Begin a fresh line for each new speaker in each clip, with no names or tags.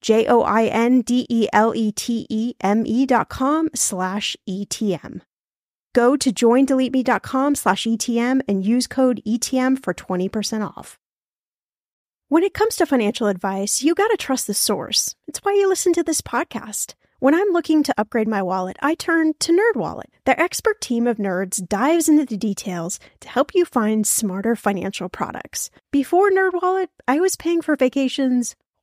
J O I N D E L E T E M E dot com slash ETM. Go to joindeleteme.com slash ETM and use code ETM for 20% off. When it comes to financial advice, you got to trust the source. It's why you listen to this podcast. When I'm looking to upgrade my wallet, I turn to NerdWallet. Their expert team of nerds dives into the details to help you find smarter financial products. Before NerdWallet, I was paying for vacations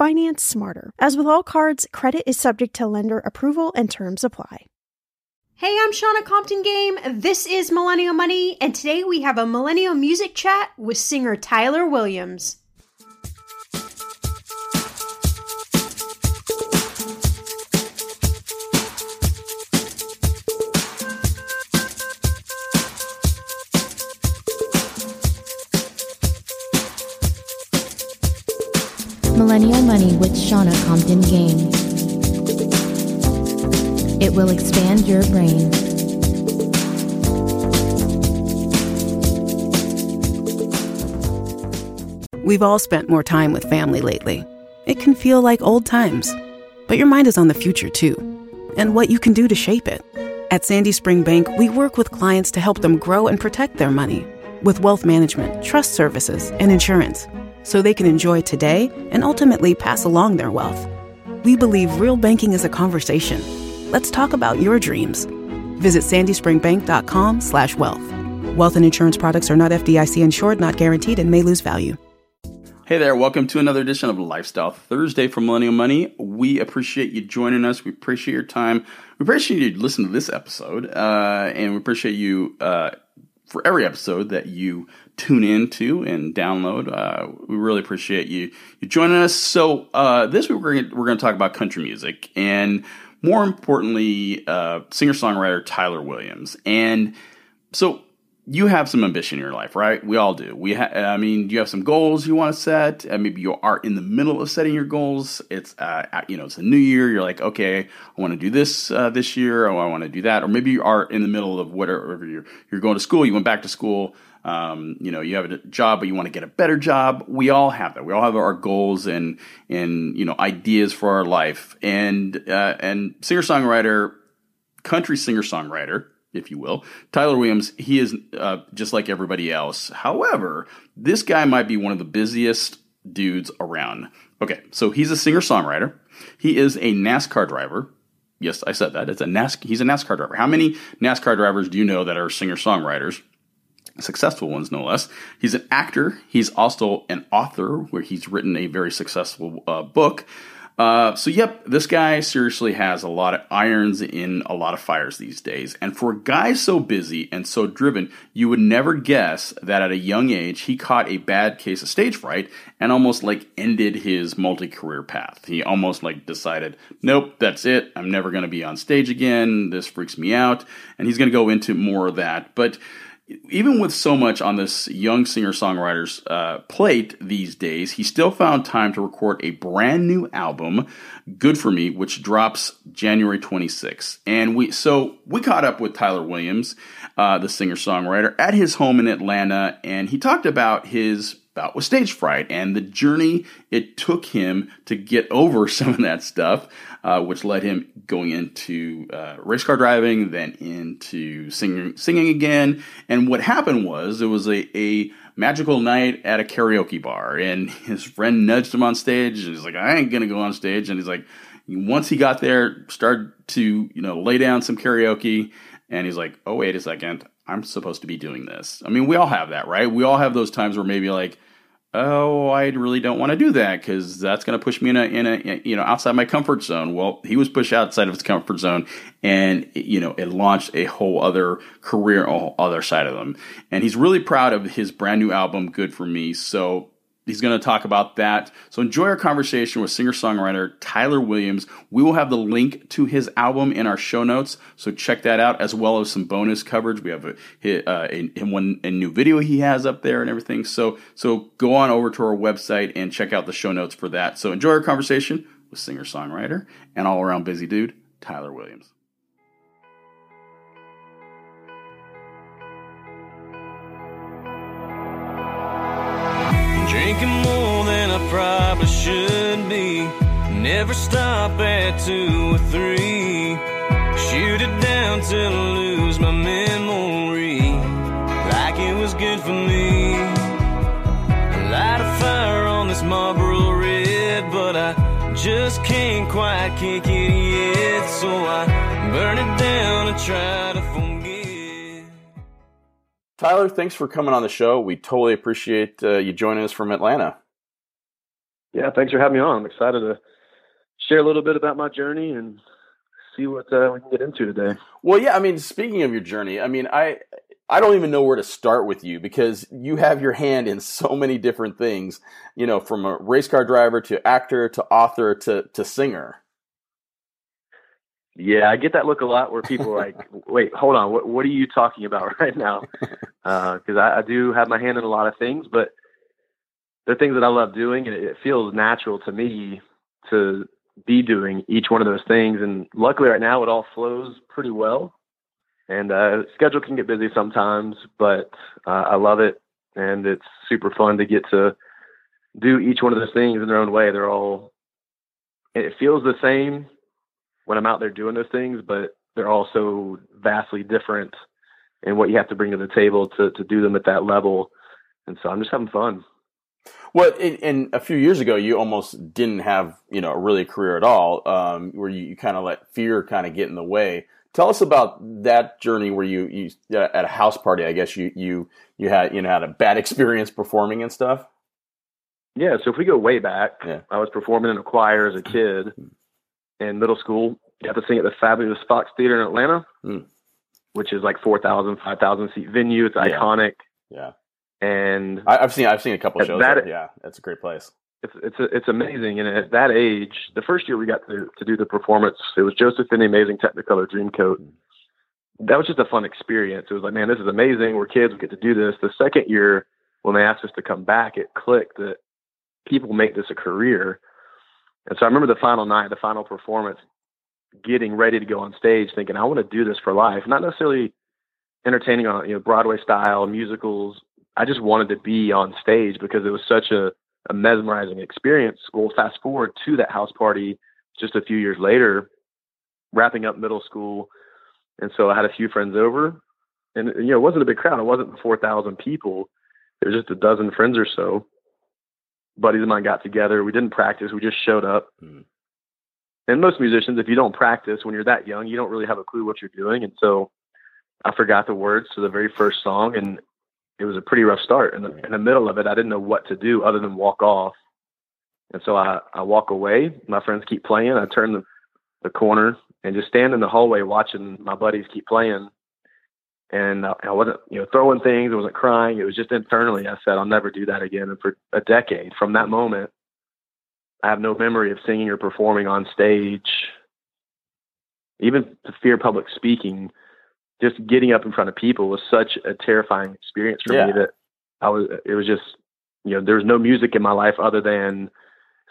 Finance smarter. As with all cards, credit is subject to lender approval and terms apply. Hey, I'm Shannah Compton Game. This is Millennial Money, and today we have a millennial music chat with singer Tyler Williams.
Millennial Money with Shannah Compton Game. It will expand your brain.
We've all spent more time with family lately. It can feel like old times, but your mind is on the future too, and what you can do to shape it. At Sandy Spring Bank, we work with clients to help them grow and protect their money with wealth management, trust services, and insurance so they can enjoy today and ultimately pass along their wealth. We believe real banking is a conversation Let's talk about your dreams. Visit sandyspringbank.com slash wealth. Wealth and insurance products are not FDIC insured, not guaranteed, and may lose value.
Hey there, welcome to another edition of Lifestyle Thursday from Millennial Money. We appreciate you joining us. We appreciate your time. We appreciate you listening to this episode, uh, and we appreciate you uh, for every episode that you tune into and download. Uh, we really appreciate you you joining us. So uh, this week we're gonna, we're going to talk about country music, and more importantly, uh, singer songwriter Tyler Williams. And so you have some ambition in your life, right? We all do. We, ha- I mean, you have some goals you want to set. Uh, maybe you are in the middle of setting your goals. It's, uh, you know, it's a new year. You're like, okay, I want to do this uh, this year, or I want to do that, or maybe you are in the middle of whatever you're you're going to school. You went back to school. Um, you know, you have a job, but you want to get a better job. We all have that. We all have our goals and and you know ideas for our life. And uh, and singer songwriter, country singer songwriter if you will. Tyler Williams, he is uh, just like everybody else. However, this guy might be one of the busiest dudes around. Okay, so he's a singer songwriter. He is a NASCAR driver. Yes, I said that. It's a NAS- he's a NASCAR driver. How many NASCAR drivers do you know that are singer songwriters? Successful ones, no less. He's an actor. He's also an author, where he's written a very successful uh, book. Uh, so, yep, this guy seriously has a lot of irons in a lot of fires these days. And for a guy so busy and so driven, you would never guess that at a young age he caught a bad case of stage fright and almost like ended his multi career path. He almost like decided, nope, that's it. I'm never going to be on stage again. This freaks me out. And he's going to go into more of that. But even with so much on this young singer songwriter's uh, plate these days, he still found time to record a brand new album, "Good for Me," which drops January 26th. And we so we caught up with Tyler Williams, uh, the singer songwriter, at his home in Atlanta, and he talked about his bout with stage fright and the journey it took him to get over some of that stuff, uh, which led him going into uh, race car driving, then into singing, singing again. And what happened was it was a, a magical night at a karaoke bar, and his friend nudged him on stage, and he's like, "I ain't gonna go on stage," and he's like. Once he got there, started to you know lay down some karaoke, and he's like, "Oh wait a second, I'm supposed to be doing this. I mean, we all have that, right? We all have those times where maybe like, oh, I really don't want to do that because that's going to push me in a, in a, you know, outside my comfort zone. Well, he was pushed outside of his comfort zone and, you know, it launched a whole other career, a whole other side of him. And he's really proud of his brand new album, Good for Me. So He's going to talk about that. So enjoy our conversation with singer songwriter Tyler Williams. We will have the link to his album in our show notes, so check that out as well as some bonus coverage. We have a, uh, one a new video he has up there and everything. So so go on over to our website and check out the show notes for that. So enjoy our conversation with singer songwriter and all around busy dude Tyler Williams.
Drinking more than I probably should be. Never stop at two or three. Shoot it down till I lose my memory. Like it was good for me. Light a fire on this Marlboro Red, but I just can't quite kick it yet. So I burn it down and try to.
Tyler, thanks for coming on the show. We totally appreciate uh, you joining us from Atlanta.
Yeah, thanks for having me on. I'm excited to share a little bit about my journey and see what uh, we can get into today.
Well, yeah, I mean, speaking of your journey, I mean, I I don't even know where to start with you because you have your hand in so many different things. You know, from a race car driver to actor to author to to singer.
Yeah, I get that look a lot where people are like, "Wait, hold on, what what are you talking about right now?" Because uh, I, I do have my hand in a lot of things, but they're things that I love doing, and it, it feels natural to me to be doing each one of those things. And luckily, right now, it all flows pretty well. And uh, schedule can get busy sometimes, but uh, I love it, and it's super fun to get to do each one of those things in their own way. They're all it feels the same when I'm out there doing those things, but they're also vastly different in what you have to bring to the table to to do them at that level. And so I'm just having fun.
Well, and a few years ago, you almost didn't have you know really a career at all, um, where you, you kind of let fear kind of get in the way. Tell us about that journey where you you at a house party. I guess you you you had you know had a bad experience performing and stuff.
Yeah, so if we go way back, yeah. I was performing in a choir as a kid, in middle school. You got to sing at the Fabulous Fox Theater in Atlanta, mm. which is like 4,000, 5,000 seat venue. It's yeah. iconic.
Yeah.
And
I, have seen I've seen a couple shows. That, there. Yeah, it's a great place.
It's it's a, it's amazing. And at that age, the first year we got to to do the performance, it was Joseph in the Amazing Technicolor Dreamcoat. Mm. That was just a fun experience. It was like, man, this is amazing. We're kids. We get to do this. The second year, when they asked us to come back, it clicked that people make this a career and so I remember the final night, the final performance, getting ready to go on stage, thinking I want to do this for life, not necessarily entertaining on you know Broadway style musicals. I just wanted to be on stage because it was such a, a mesmerizing experience. Well, fast forward to that house party just a few years later, wrapping up middle school, And so I had a few friends over, and you know, it wasn't a big crowd. It wasn't four thousand people. It was just a dozen friends or so. Buddies of mine got together. We didn't practice. We just showed up.
Mm.
And most musicians, if you don't practice when you're that young, you don't really have a clue what you're doing. And so I forgot the words to the very first song, and it was a pretty rough start. In the, in the middle of it, I didn't know what to do other than walk off. And so I, I walk away. My friends keep playing. I turn the, the corner and just stand in the hallway watching my buddies keep playing. And I, I wasn't, you know, throwing things. I wasn't crying. It was just internally. I said, I'll never do that again. And for a decade from that moment, I have no memory of singing or performing on stage. Even to fear public speaking, just getting up in front of people was such a terrifying experience for
Yeah.
me that I was. It was just, you know, there was no music in my life other than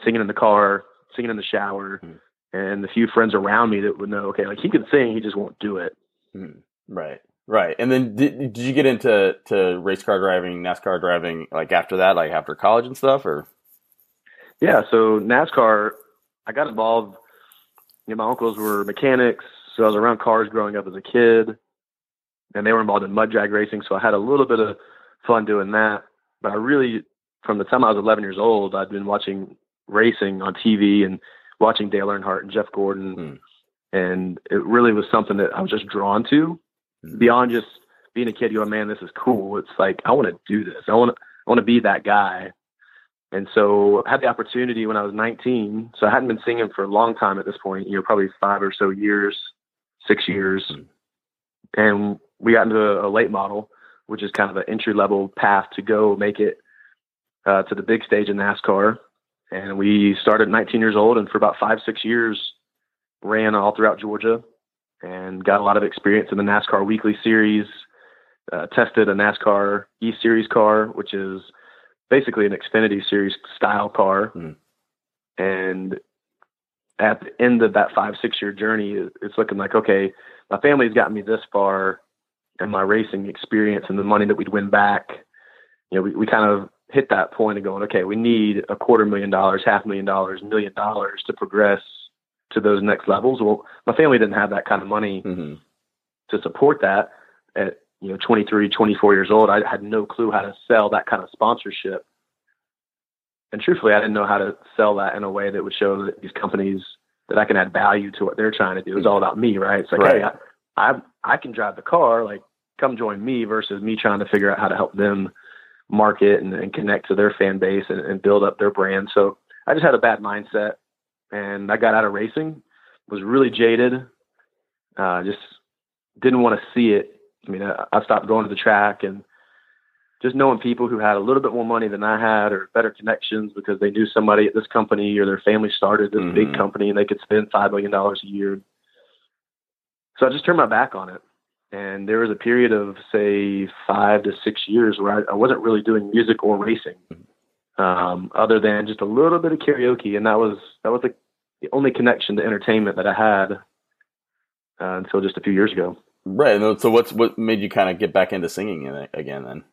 singing in the car, singing in the shower,
Hmm.
and the few friends around me that would know. Okay, like he can sing, he just won't do it.
Mm. Right. Right. And then did, did you get into to race car driving, NASCAR driving like after that, like after college and stuff or?
Yeah, so NASCAR, I got involved. You know, my uncles were mechanics, so I was around cars growing up as a kid, and they were involved in mud drag racing. So I had a little bit of fun doing that. But I really, from the time I was 11 years old, I'd been watching racing on TV and watching Dale Earnhardt and Jeff Gordon,
Hmm.
and it really was something that I was just drawn to. Beyond just being a kid, going, "Man, this is cool." It's like I want to do this. I want to. I want to be that guy. And so I had the opportunity when I was 19. So I hadn't been singing for a long time at this point, you know, probably five or so years, six years. And we got into a, a late model, which is kind of an entry level path to go make it uh, to the big stage in NASCAR. And we started 19 years old and for about five, six years ran all throughout Georgia and got a lot of experience in the NASCAR weekly series, uh, tested a NASCAR E series car, which is basically an Xfinity series style car.
Mhm.
And at the end of that five, six year journey, it's looking like, okay, my family's gotten me this far and my racing experience and the money that we'd win back. You know, we, we kind of hit that point of going, okay, we need a quarter million dollars, half million dollars, million dollars to progress to those next levels. Well, my family didn't have that kind of money
hmm
to support that at you know 23 24 years old i had no clue how to sell that kind of sponsorship and truthfully i didn't know how to sell that in a way that would show that these companies that i can add value to what they're trying to do it's all about me right it's like
Right.
hey I, I i can drive the car like come join me versus me trying to figure out how to help them market and, and connect to their fan base and, and build up their brand so i just had a bad mindset and i got out of racing was really jaded uh, just didn't want to see it. I mean, I, I stopped going to the track and just knowing people who had a little bit more money than I had or better connections because they knew somebody at this company or their family started this
Mhm.
big company and they could spend $5 million a year. So I just turned my back on it. And there was a period of, say, five to six years where I, I wasn't really doing music or racing, um, other than just a little bit of karaoke. And that was, that was the, the only connection to entertainment that I had uh, until just a few years ago.
Right. So what's what made you kind of get back into singing in it again then?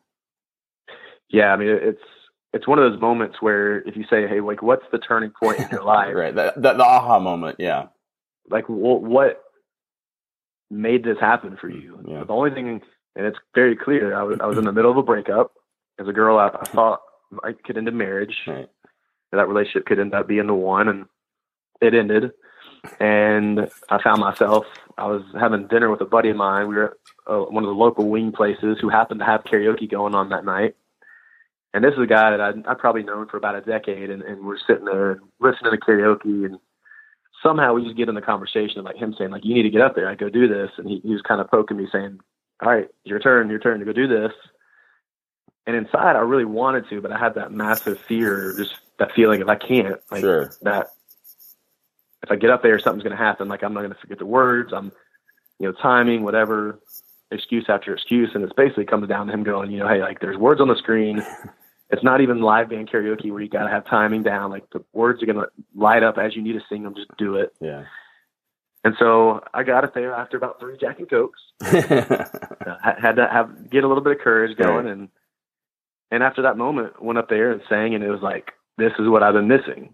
Yeah, I mean, it's it's one of those moments where if you say, "Hey, like, what's the turning point in your life?"
Right. That, that the aha moment. Yeah.
Like, wh- what made this happen for mm, you?
Yeah.
The only thing, and it's very clear. I was I was in the middle of a breakup. As a girl, I, I thought I could end a marriage.
Right.
That relationship could end up being the one, and it ended. And I found myself. I was having dinner with a buddy of mine. We were at uh, one of the local wing places who happened to have karaoke going on that night. And this is a guy that I'd, I'd probably known for about a decade, and, and we're sitting there listening to karaoke, and somehow we just get in the conversation of like him saying like, "You need to get up there, I go do this," and he, he was kind of poking me, saying, "All right, your turn, your turn to go do this." And inside, I really wanted to, but I had that massive fear, just that feeling of I can't, like
Sure.
that. If I get up there, something's going to happen. Like I'm not going to forget the words. I'm, you know, timing, whatever, excuse after excuse, and it basically comes down to him going, you know, hey, like there's words on the screen. It's not even live band karaoke where you got to have timing down. Like the words are going to light up as you need to sing them. Just do it.
Yeah.
And so I got it there after about three Jack and Cokes. Uh, had to have get a little bit of courage going, and and after that moment, went up there and sang, and it was like this is what I've been missing.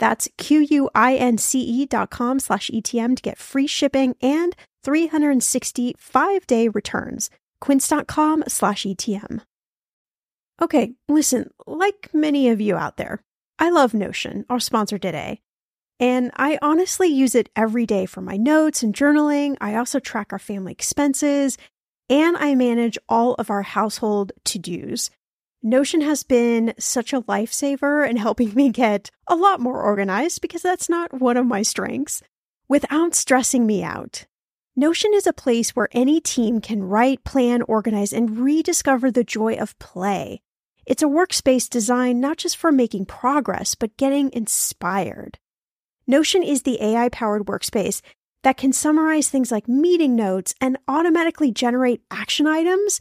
That's Q-U-I-N-C-E dot com slash ETM to get free shipping and 365 day returns. Quince.com slash ETM. Okay, listen, like many of you out there, I love Notion, our sponsor today. And I honestly use it every day for my notes and journaling. I also track our family expenses and I manage all of our household to dos. Notion has been such a lifesaver in helping me get a lot more organized because that's not one of my strengths without stressing me out. Notion is a place where any team can write, plan, organize, and rediscover the joy of play. It's a workspace designed not just for making progress, but getting inspired. Notion is the AI powered workspace that can summarize things like meeting notes and automatically generate action items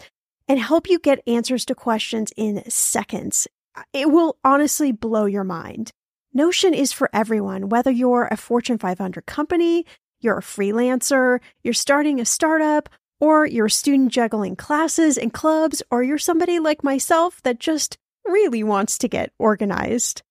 and help you get answers to questions in seconds. It will honestly blow your mind. Notion is for everyone, whether you're a Fortune 500 company, you're a freelancer, you're starting a startup, or you're a student juggling classes and clubs, or you're somebody like myself that just really wants to get organized.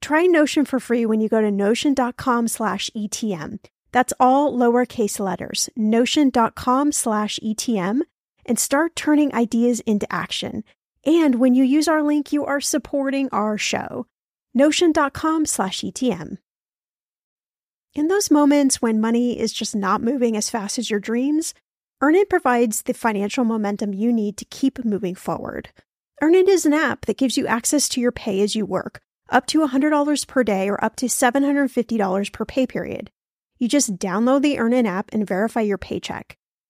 Try Notion for free when you go to notion.com slash ETM. That's all lowercase letters, notion.com slash ETM and start turning ideas into action. And when you use our link, you are supporting our show. Notion.com slash ETM. In those moments when money is just not moving as fast as your dreams, Earnin provides the financial momentum you need to keep moving forward. Earnin is an app that gives you access to your pay as you work, up to $100 per day or up to $750 per pay period. You just download the Earnin app and verify your paycheck.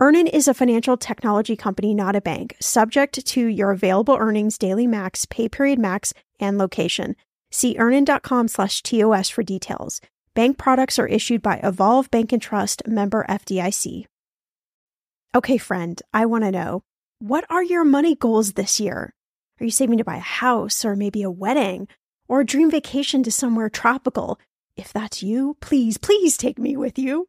Earnin is a financial technology company, not a bank, subject to your available earnings, daily max, pay period max, and location. See earnin.com slash TOS for details. Bank products are issued by Evolve Bank and Trust, member FDIC. Okay, friend, I want to know what are your money goals this year? Are you saving to buy a house or maybe a wedding or a dream vacation to somewhere tropical? If that's you, please, please take me with you.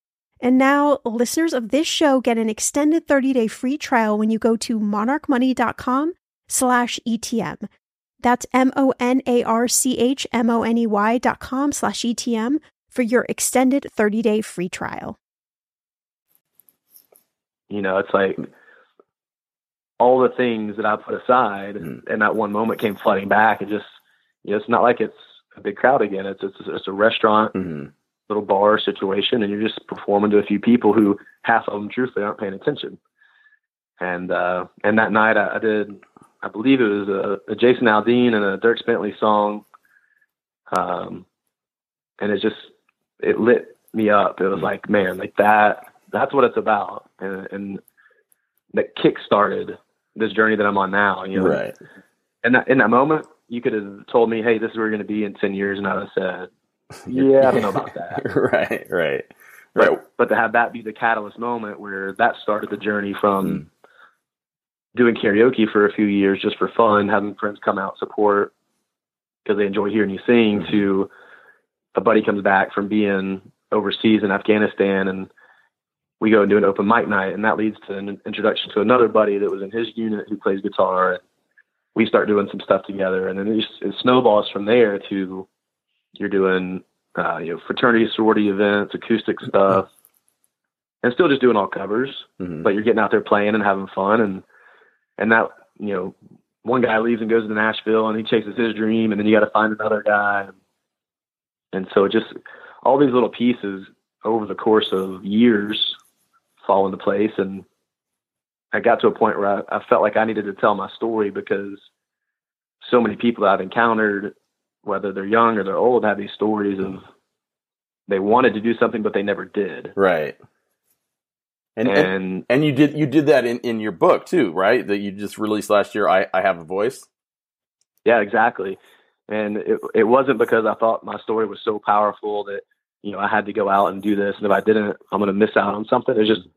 And now listeners of this show get an extended 30-day free trial when you go to monarchmoney.com slash ETM. That's M-O-N-A-R-C-H-M-O-N-E-Y dot com slash ETM for your extended 30-day free trial.
You know, it's like all the things that I put aside and, and that one moment came flooding back and just, you know, it's not like it's a big crowd again. It's, it's, it's a restaurant.
Mm-hmm.
Little bar situation and you're just performing to a few people who half of them truthfully aren't paying attention. And uh and that night I, I did I believe it was a, a Jason Aldean and a Dierks Bentley song. Um and it just it lit me up. It was like, man, like that that's what it's about. And and that kick started this journey that I'm on now. You know,
Right.
and that, in that moment, you could have told me, "Hey, this is where you're going to be in ten years," and I would have said, "Yeah, I don't know about that."
right. Right. Right.
but to have that be the catalyst moment where that started the journey from hmm. doing karaoke for a few years just for fun, having friends come out support because they enjoy hearing you sing, hmm. to a buddy comes back from being overseas in Afghanistan and we go and do an open mic night, and that leads to an introduction to another buddy that was in his unit who plays guitar. And we start doing some stuff together, and then it, just, it snowballs from there to you're doing uh, you know fraternity sorority events, acoustic stuff, and still just doing all covers.
Mhm.
But you're getting out there playing and having fun, and and that you know one guy leaves and goes to Nashville, and he chases his dream, and then you got to find another guy, and so it just all these little pieces over the course of years fall into place, and I got to a point where I, I felt like I needed to tell my story because so many people that I've encountered, whether they're young or they're old, have these stories of they wanted to do something but they never did.
Right. And, and
And
and you did you did that in, in your book too, right? That you just released last year. I, I have a voice.
yeah, exactly. And it it wasn't because I thought my story was so powerful that you know I had to go out and do this, and if I didn't, I'm going to miss out on something. It's just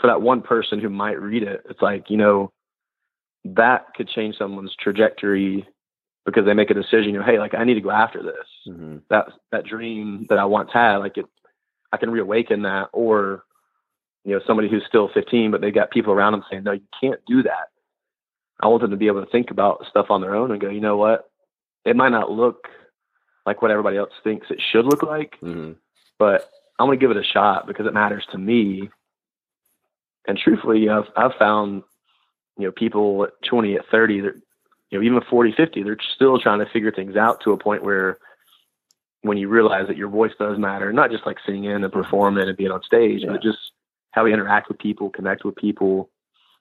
for that one person who might read it. It's like you know that could change someone's trajectory because they make a decision. You know, hey, like I need to go after this.
Mm-hmm.
that that dream that I once had, like it, I can reawaken that, or you know, somebody who's still 15, but they got people around them saying, no, you can't do that. I want them to be able to think about stuff on their own and go, you know what, it might not look like what everybody else thinks it should look like,
Mm-hmm.
but I'm going to give it a shot because it matters to me. And truthfully, you know, I've, I've found, you know, people at 20, at 30, that, you know, even 40, 50, they're still trying to figure things out to a point where when you realize that your voice does matter, not just like singing and performing and being on stage,
Yeah.
but just how we interact with people, connect with people.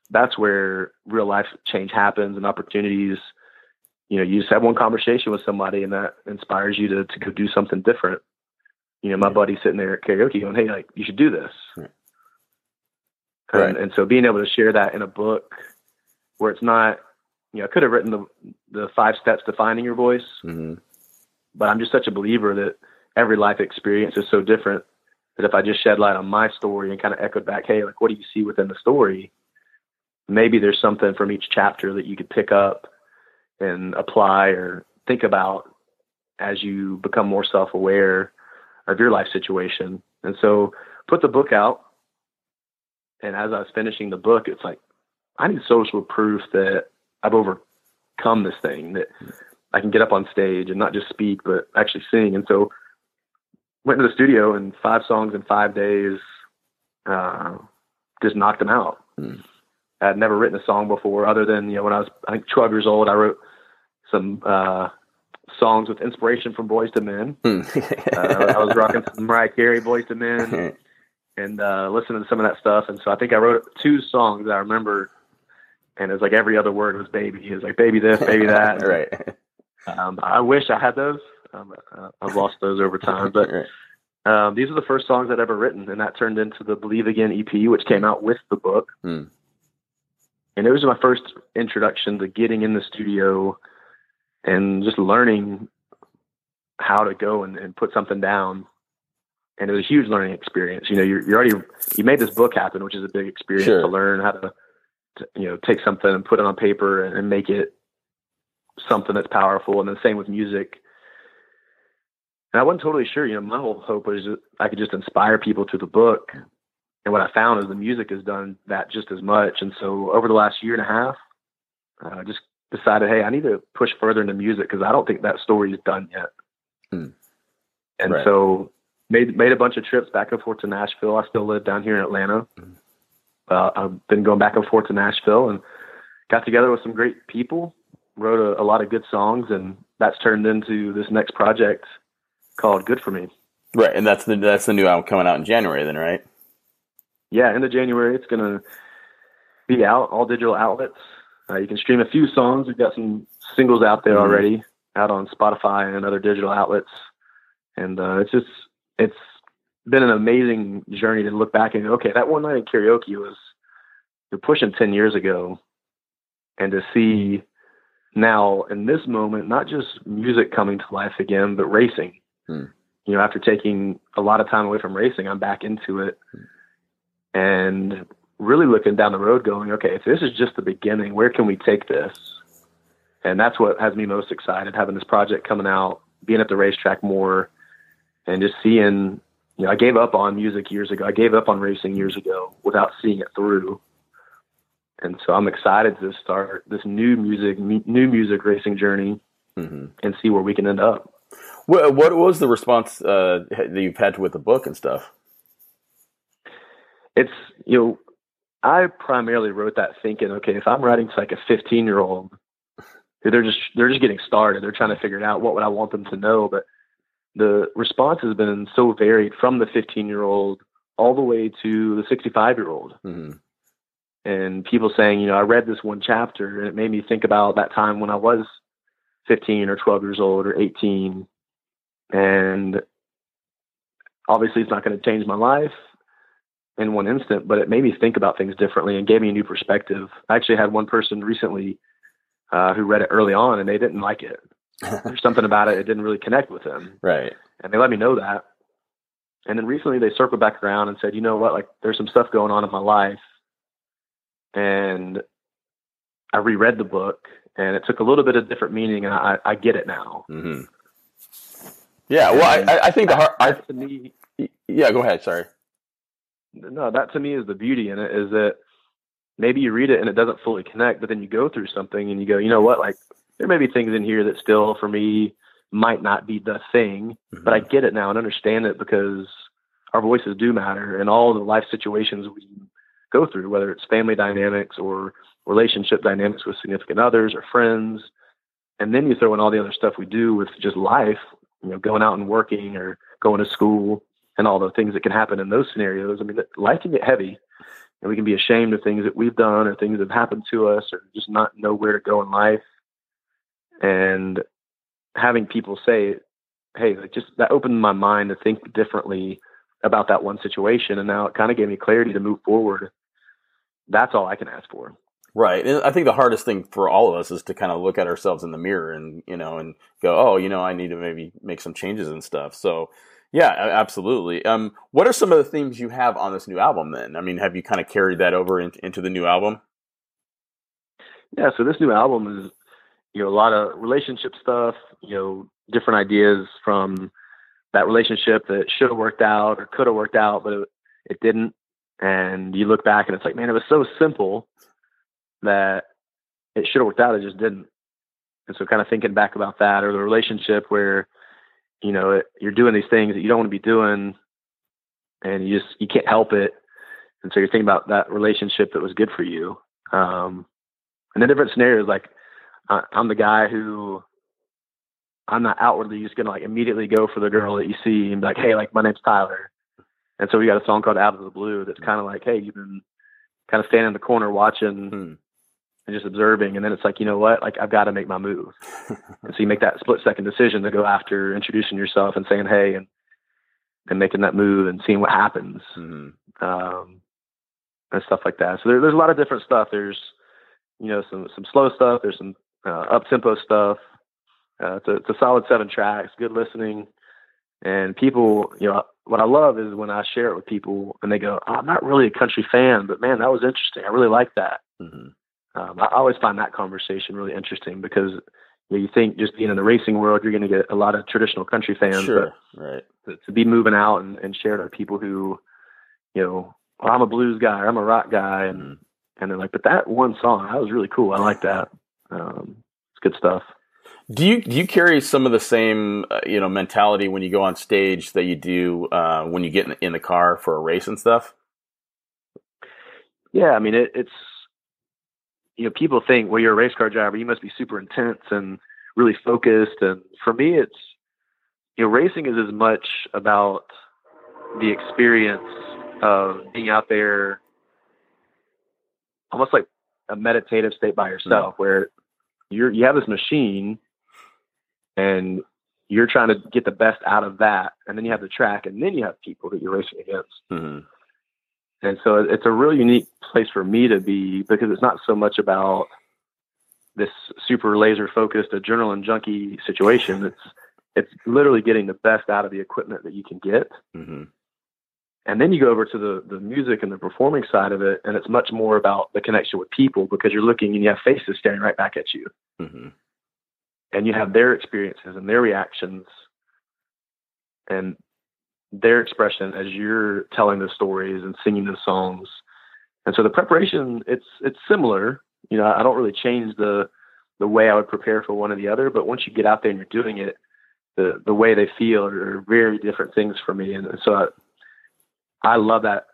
That's where real life change happens and opportunities. You know, you just have one conversation with somebody and that inspires you to, to go do something different. You know, my buddy sitting there at karaoke going, Hey, like you should do this.
Right.
And,
Right.
and so being able to share that in a book where it's not, you know, I could have written the, the five steps to finding your voice,
Mm-hmm.
but I'm just such a believer that every life experience is so different that if I just shed light on my story and kind of echoed back, hey, like what do you see within the story? Maybe there's something from each chapter that you could pick up and apply or think about as you become more self aware of your life situation. And so put the book out. And as I was finishing the book, it's like, I need social proof that I've overcome this thing, that I can get up on stage and not just speak, but actually sing. And so went to the studio and five songs in five days, uh, just knocked them out.
Hmm.
I had never written a song before, other than you know when I was I think 12 years old, I wrote some uh, songs with inspiration from Boyz II Men.
Hmm.
uh, I was rocking some Mariah Carey, Boyz II Men, and uh, listening to some of that stuff. And so I think I wrote two songs that I remember, and it was like every other word was baby. It was like baby this, baby that.
right.
Um, I wish I had those. Um, uh, I've lost those over time, but um, these are the first songs I'd ever written, and that turned into the Believe Again EP, which came out with the book.
Hmm.
And it was my first introduction to getting in the studio and just learning how to go and, and put something down. And it was a huge learning experience. You know, you're, you're already you made this book happen, which is a big experience
Sure.
to learn how to, you know, take something and put it on paper and, and make it something that's powerful. And the same with music. And I wasn't totally sure. You know, my whole hope was I could just inspire people through the book. And what I found is the music has done that just as much. And so over the last year and a half, uh, I just decided, hey, I need to push further into music because I don't think that story is done yet.
Hmm.
And
Right.
so made made a bunch of trips back and forth to Nashville. I still live down here in Atlanta.
Hmm.
Uh, I've been going back and forth to Nashville and got together with some great people. Wrote a, a lot of good songs, and that's turned into this next project called "Good for Me."
Right. And that's the that's the new album coming out in January then, right?
yeah, end of January, it's gonna be out all digital outlets. Uh, you can stream a few songs. We've got some singles out there
Mhm.
already, out on Spotify and other digital outlets. And uh, it's just it's been an amazing journey to look back and go, okay, that one night in karaoke was you're pushing ten years ago, and to see now in this moment not just music coming to life again, but racing.
Hmm.
You know, after taking a lot of time away from racing, I'm back into it and really looking down the road going, okay, if this is just the beginning, where can we take this? And that's what has me most excited, having this project coming out, being at the racetrack more, and just seeing, you know, I gave up on music years ago. I gave up on racing years ago without seeing it through. And so I'm excited to start this new music, new music racing journey
hmm
and see where we can end up.
What, what was the response uh, that you've had with the book and stuff?
it's you know i primarily wrote that thinking okay if i'm writing to like a 15 year old who they're just they're just getting started they're trying to figure it out what would i want them to know but the response has been so varied from the 15 year old all the way to the 65 year old
hmm
and people saying you know i read this one chapter and it made me think about that time when i was 15 or 12 years old or 18 and obviously it's not going to change my life in one instant, but it made me think about things differently and gave me a new perspective. I actually had one person recently uh, who read it early on and they didn't like it. There's something about it, it didn't really connect with them.
Right.
And they let me know that. And then recently they circled back around and said, you know what, like there's some stuff going on in my life. And I reread the book and it took a little bit of different meaning and I, I get it now.
hmm Yeah. Well, I, I- I think the heart. I,
to me,
yeah. Go ahead. Sorry.
no, that to me is the beauty in it is that maybe you read it and it doesn't fully connect, but then you go through something and you go, you know what, like there may be things in here that still for me might not be the thing, but I mm-hmm. get it now and understand it because our voices do matter and all the life situations we go through, whether it's family dynamics or relationship dynamics with significant others or friends. And then you throw in all the other stuff we do with just life, you know, going out and working or going to school and all the things that can happen in those scenarios. I mean, life can get heavy and we can be ashamed of things that we've done or things that have happened to us or just not know where to go in life. And having people say, Hey, like just that opened my mind to think differently about that one situation. And now it kind of gave me clarity to move forward. That's all I can ask for.
Right. And I think the hardest thing for all of us is to kind of look at ourselves in the mirror and, you know, and go, oh, you know, I need to maybe make some changes and stuff. So, yeah, absolutely. Um, what are some of the themes you have on this new album then? I mean, have you kind of carried that over in, into the new album?
Yeah, so this new album is, you know, a lot of relationship stuff, you know, different ideas from that relationship that should have worked out or could have worked out, but it, it didn't. And you look back and it's like, man, it was so simple that it should have worked out, it just didn't. And so kind of thinking back about that or the relationship where, you know, it, you're doing these things that you don't want to be doing, and you just you can't help it, and so you're thinking about that relationship that was good for you. Um, and the different scenarios, like I, I'm the guy who I'm not outwardly just gonna like immediately go for the girl that you see and be like, hey, like my name's Tyler. And so we got a song called Out of the Blue that's kind of like, hey, you've been kind of standing in the corner watching
Hmm.
and just observing, and then it's like, you know what, like I've got to make my move. and so you make that split second decision to go after introducing yourself and saying hey and and making that move and seeing what happens
hmm
um, and stuff like that. So there, there's a lot of different stuff. There's you know some some slow stuff. There's some uh, up tempo stuff. Uh, it's, a, it's a solid seven tracks, good listening, and people. You know what I love is when I share it with people and they go, oh, "I'm not really a country fan, but man, that was interesting. I really like that."
hmm
Um, I always find that conversation really interesting because you, know, you think just being in the racing world, you're going to get a lot of traditional country fans,
Sure. Right.
to, to be moving out and, and share it with people who, you know, well, I'm a blues guy, or I'm a rock guy, and
Mhm.
and they're like, but that one song, that was really cool. I like that. Um, it's good stuff.
Do you do you carry some of the same uh, you know mentality when you go on stage that you do uh, when you get in, in the car for a race and stuff?
Yeah, I mean, it, it's you know, people think, well, you're a race car driver, you must be super intense and really focused. And for me, it's you know, racing is as much about the experience of being out there, almost like a meditative state by yourself, where you're you have this machine, and you're trying to get the best out of that, and then you have the track, and then you have people that you're racing against.
hmm
And so it's a really unique place for me to be because it's not so much about this super laser focused adrenaline junkie situation. It's it's literally getting the best out of the equipment that you can get.
hmm
And then you go over to the the music and the performing side of it, and it's much more about the connection with people because you're looking and you have faces staring right back at you,
hmm
and you have their experiences and their reactions, and their expression as you're telling the stories and singing the songs. And so the preparation, it's it's similar. You know, I don't really change the the way I would prepare for one or the other, but once you get out there and you're doing it, the the way they feel are very different things for me. And so I, I love that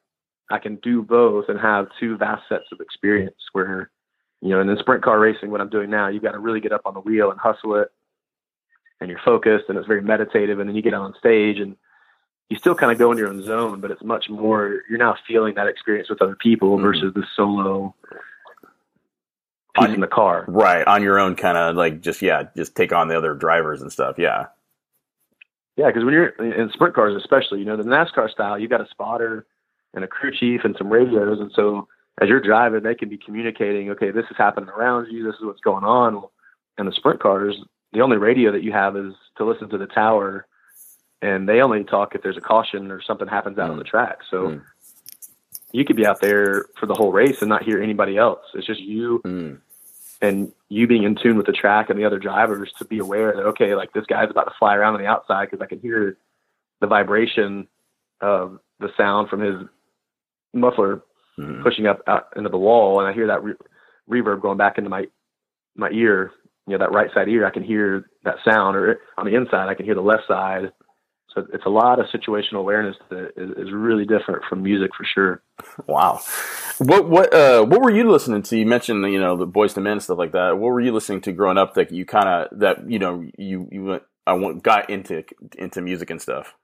I can do both and have two vast sets of experience where, you know, in the sprint car racing, what I'm doing now, you've got to really get up on the wheel and hustle it and you're focused and it's very meditative. And then you get on stage and you still kind of go in your own zone, but it's much more, you're now feeling that experience with other people
Mhm.
versus the solo piece
On-
in the car.
Right on your own, kind of like just yeah, just take on the other drivers and stuff. Yeah.
Yeah, because when you're in sprint cars, especially, you know, the NASCAR style, you got a spotter and a crew chief and some radios, and so as you're driving, they can be communicating. Okay, this is happening around you. This is what's going on. And the sprint cars, the only radio that you have is to listen to the tower, and they only talk if there's a caution or something happens out on the track. So
Mm.
you could be out there for the whole race and not hear anybody else. It's just you
Mm.
And you being in tune with the track and the other drivers to be aware that okay, like this guy's about to fly around on the outside because I can hear the vibration of the sound from his muffler
Mhm.
pushing up out into the wall, and I hear that re- reverb going back into my my ear. You know, that right side ear, I can hear that sound, or on the inside, I can hear the left side. So it's a lot of situational awareness that is, is really different from music for sure.
Wow. What what uh what were you listening to? You mentioned you know the Boyz II Men and stuff like that. What were you listening to growing up that you kind of that you know you you went I went, got into into music and stuff?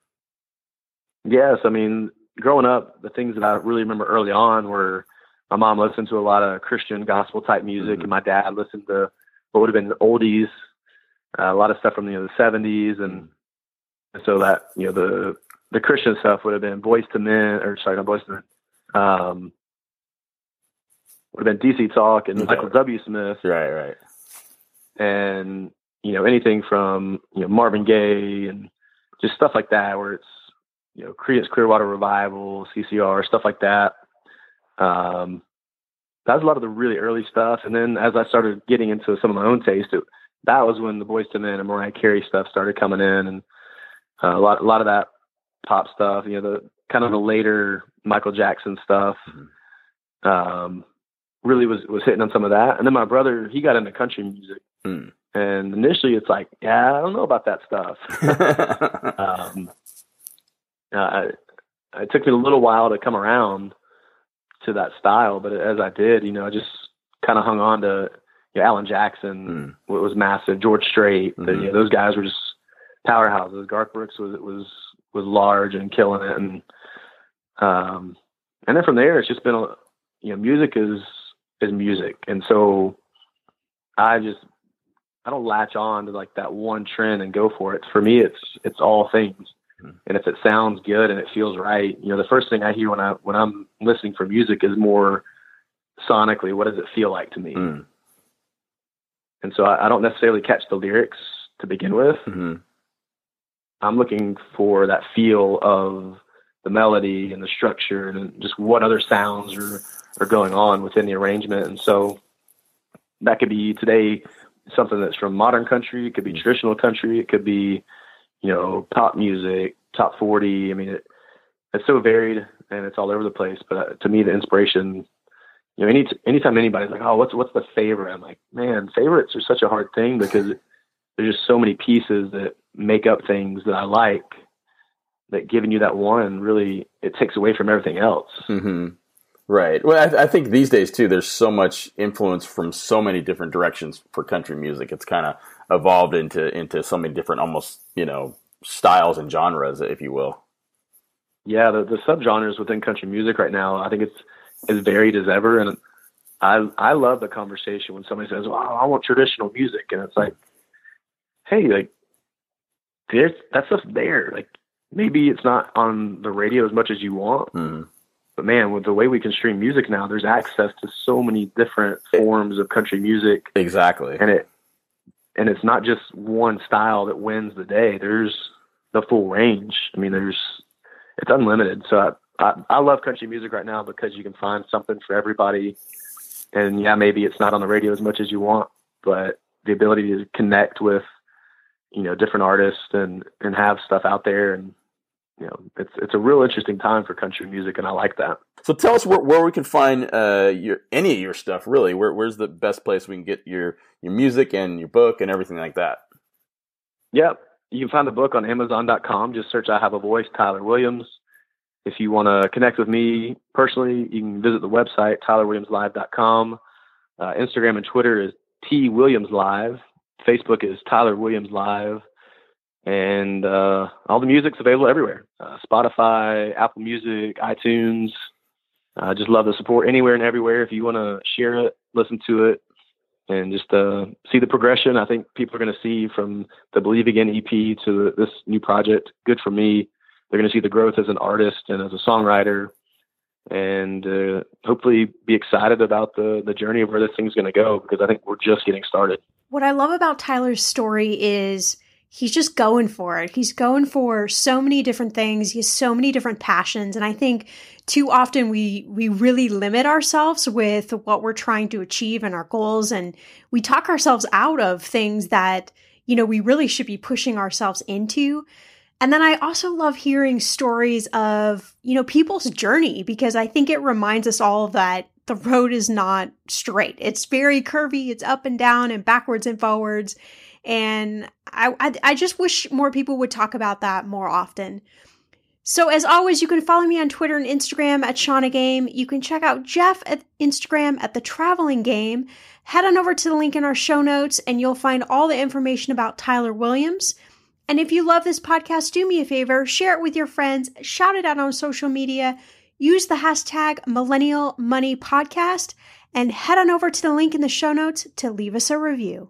Yes, I mean, growing up, the things that I really remember early on were my mom listened to a lot of Christian gospel type music,
Mhm.
and my dad listened to what would have been oldies, uh, a lot of stuff from you know the '70s, and, and so that you know the the Christian stuff would have been Boyz II Men, or sorry, not Boyz II Men, um, would have been DC Talk and. Michael W. Smith,
Right, right.
and you know anything from you know Marvin Gaye and just stuff like that, where it's you know Creedence Clearwater Revival, CCR, stuff like that. Um, that was a lot of the really early stuff, and then as I started getting into some of my own taste, it, that was when the Boyz II Men and Mariah Carey stuff started coming in, and uh, a lot a lot of that pop stuff. You know the kind of the later Michael Jackson stuff. Um, really was was hitting on some of that, and then my brother he got into country music
Mm.
And initially, it's like, yeah, I don't know about that stuff. um, uh, it took me a little while to come around to that style, but as I did, you know, I just kind of hung on to you know, Alan Jackson, mm. was massive, George Strait, mm-hmm. the, you know, those guys were just powerhouses. Garth Brooks was was was large and killing it, and um, and then from there, it's just been a, you know, music is is music, and so I just I don't latch on to like that one trend and go for it. For me, it's it's all things. Mm-hmm. And if it sounds good and it feels right, you know, the first thing I hear when I when I'm listening for music is more sonically, what does it feel like to me? Mm. And so I, I, don't necessarily catch the lyrics to begin with. Mm-hmm. I'm looking for that feel of the melody and the structure and just what other sounds are are going on within the arrangement. And so that could be today something that's from modern country, it could be mm. traditional country, it could be you know, pop music, top 40. I mean, it, it's so varied and it's all over the place. But uh, to me, the inspiration, you know, any anytime anybody's like, "Oh, what's what's the favorite?" I'm like, "Man, favorites are such a hard thing because there's just so many pieces that make up things that I like. That giving you that one really it takes away from everything else."
Mm-hmm. Right. Well, I, I, think these days too, there's so much influence from so many different directions for country music. It's kind of evolved into into so many different, almost you know, styles and genres, if you will.
Yeah, the, the subgenres within country music right now, I think it's as varied as ever, and I I love the conversation when somebody says, "Well, I want traditional music," and it's like, hey, like there's that stuff's there. Like maybe it's not on the radio as much as you want, mm-hmm. But man, with the way we can stream music now, there's access to so many different forms of country music.
Exactly,
and it and it's not just one style that wins the day. There's the full range. I mean, there's it's unlimited. So I, I, I love country music right now because you can find something for everybody. And yeah, maybe it's not on the radio as much as you want, but the ability to connect with you know different artists and and have stuff out there and you know it's it's a real interesting time for country music and I like that.
So tell us where, where we can find uh, your any of your stuff. Really, where, where's the best place we can get your your music and your book and everything like that?
Yep, you can find the book on Amazon.com. Just search "I Have a Voice," Tyler Williams. If you want to connect with me personally, you can visit the website tylerwilliamslive.com. Uh, Instagram and Twitter is T Williams Live. Facebook is Tyler Williams Live and uh, all the music's available everywhere. Uh, spotify apple music itunes. I uh, just love the support anywhere and everywhere. If you want to share it listen to it and just uh, see the progression i think people are going to see from the believe again ep to this new project. Good for me. They're going to see the growth as an artist and as a songwriter. And uh, hopefully be excited about the the journey of where this thing's going to go because i think we're just getting started.
What i love about tyler's story is he's just going for it. He's going for so many different things. He has so many different passions. And I think too often we we really limit ourselves with what we're trying to achieve and our goals and we talk ourselves out of things that, you know, we really should be pushing ourselves into. And then I also love hearing stories of, you know, people's journey because I think it reminds us all that the road is not straight. It's very curvy, it's up and down and backwards and forwards. And I, I, I just wish more people would talk about that more often. So, as always, you can follow me on Twitter and Instagram at Shannah Game. You can check out Jeff at Instagram at The Traveling Game. Head on over to the link in our show notes and you'll find all the information about Tyler Williams. And if you love this podcast, do me a favor, share it with your friends, shout it out on social media, use the hashtag Millennial Money Podcast, and head on over to the link in the show notes to leave us a review.